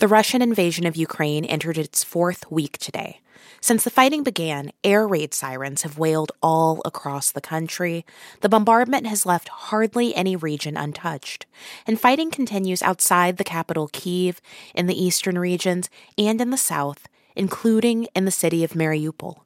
The Russian invasion of Ukraine entered its fourth week today. Since the fighting began, air raid sirens have wailed all across the country. The bombardment has left hardly any region untouched. And fighting continues outside the capital, Kiev, in the eastern regions, and in the south, including in the city of Mariupol.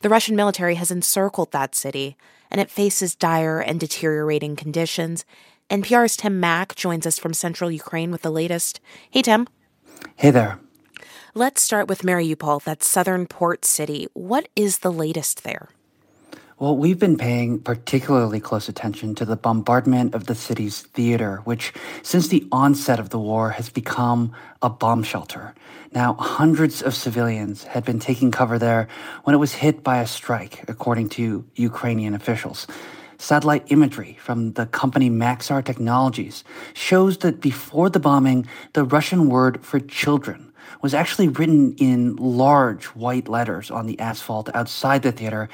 The Russian military has encircled that city, and it faces dire and deteriorating conditions. NPR's Tim Mak joins us from central Ukraine with the latest. Hey, Tim. Hey there. Let's start with Mariupol, that southern port city. What is the latest there? Well, we've been paying particularly close attention to the bombardment of the city's theater, which, since the onset of the war, has become a bomb shelter. Now, hundreds of civilians had been taking cover there when it was hit by a strike, according to Ukrainian officials. Satellite imagery from the company Maxar Technologies shows that before the bombing, the Russian word for children was actually written in large white letters on the asphalt outside the theater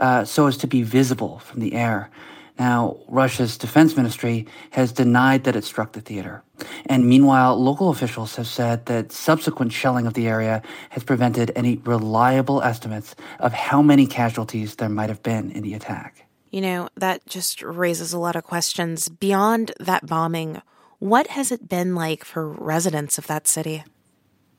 uh, so as to be visible from the air. Now, Russia's defense ministry has denied that it struck the theater. And meanwhile, local officials have said that subsequent shelling of the area has prevented any reliable estimates of how many casualties there might have been in the attack. You know, that just raises a lot of questions. Beyond that bombing, what has it been like for residents of that city?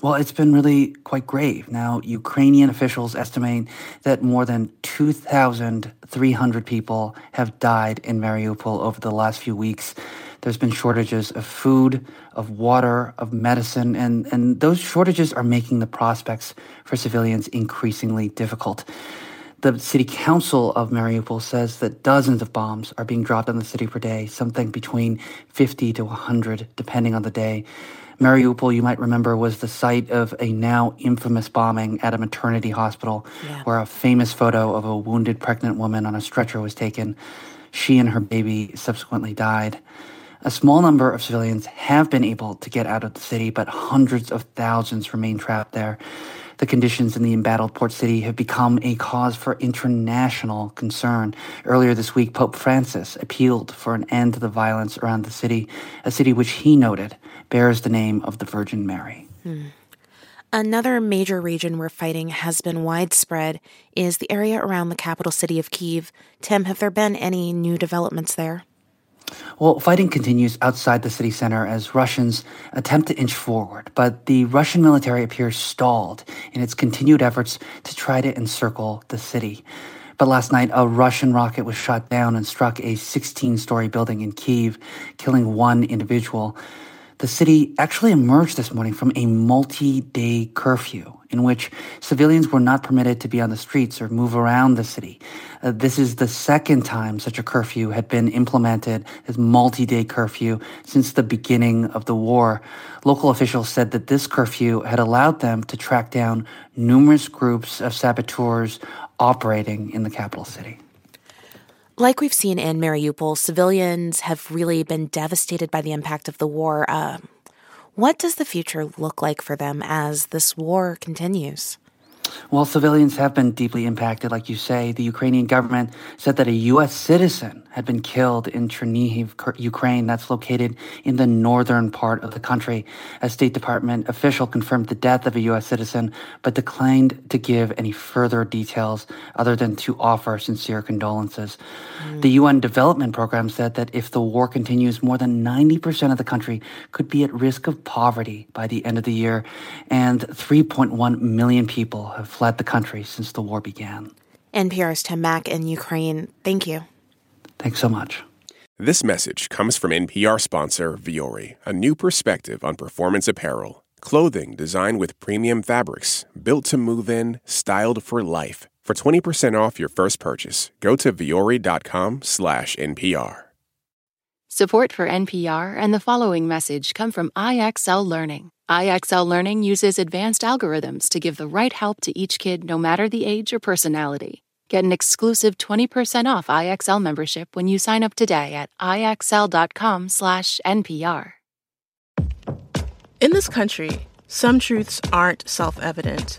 Well, it's been really quite grave. Now, Ukrainian officials estimate that more than 2,300 people have died in Mariupol over the last few weeks. There's been shortages of food, of water, of medicine, and, and those shortages are making the prospects for civilians increasingly difficult. The city council of Mariupol says that dozens of bombs are being dropped on the city per day, something between 50 to 100, depending on the day. Mariupol, you might remember, was the site of a now infamous bombing at a maternity hospital yeah. where a famous photo of a wounded pregnant woman on a stretcher was taken. She and her baby subsequently died. A small number of civilians have been able to get out of the city, but hundreds of thousands remain trapped there. The conditions in the embattled port city have become a cause for international concern. Earlier this week, Pope Francis appealed for an end to the violence around the city, a city which he noted bears the name of the Virgin Mary. Hmm. Another major region where fighting has been widespread is the area around the capital city of Kiev. Tim, have there been any new developments there? Well, fighting continues outside the city center as Russians attempt to inch forward, but the Russian military appears stalled in its continued efforts to try to encircle the city. But last night, a Russian rocket was shot down and struck a 16 story building in Kiev, killing one individual. The city actually emerged this morning from a multi day curfew in which civilians were not permitted to be on the streets or move around the city. Uh, this is the second time such a curfew had been implemented as multi-day curfew since the beginning of the war. Local officials said that this curfew had allowed them to track down numerous groups of saboteurs operating in the capital city. Like we've seen in Mariupol, civilians have really been devastated by the impact of the war. Uh, what does the future look like for them as this war continues? Well, civilians have been deeply impacted, like you say. The Ukrainian government said that a U.S. citizen had been killed in Chernihiv, Ukraine. That's located in the northern part of the country. A State Department official confirmed the death of a U.S. citizen, but declined to give any further details other than to offer sincere condolences. Mm. The UN Development Program said that if the war continues, more than 90% of the country could be at risk of poverty by the end of the year, and 3.1 million people have fled the country since the war began. NPR's Tim Mak in Ukraine. Thank you. Thanks so much. This message comes from NPR sponsor Vuori, a new perspective on performance apparel. Clothing designed with premium fabrics, built to move in, styled for life. For 20% off your first purchase, go to vuori.com slash NPR. Support for NPR and the following message come from IXL Learning. IXL Learning uses advanced algorithms to give the right help to each kid no matter the age or personality. Get an exclusive 20% off IXL membership when you sign up today at IXL.com/NPR. In this country, some truths aren't self evident.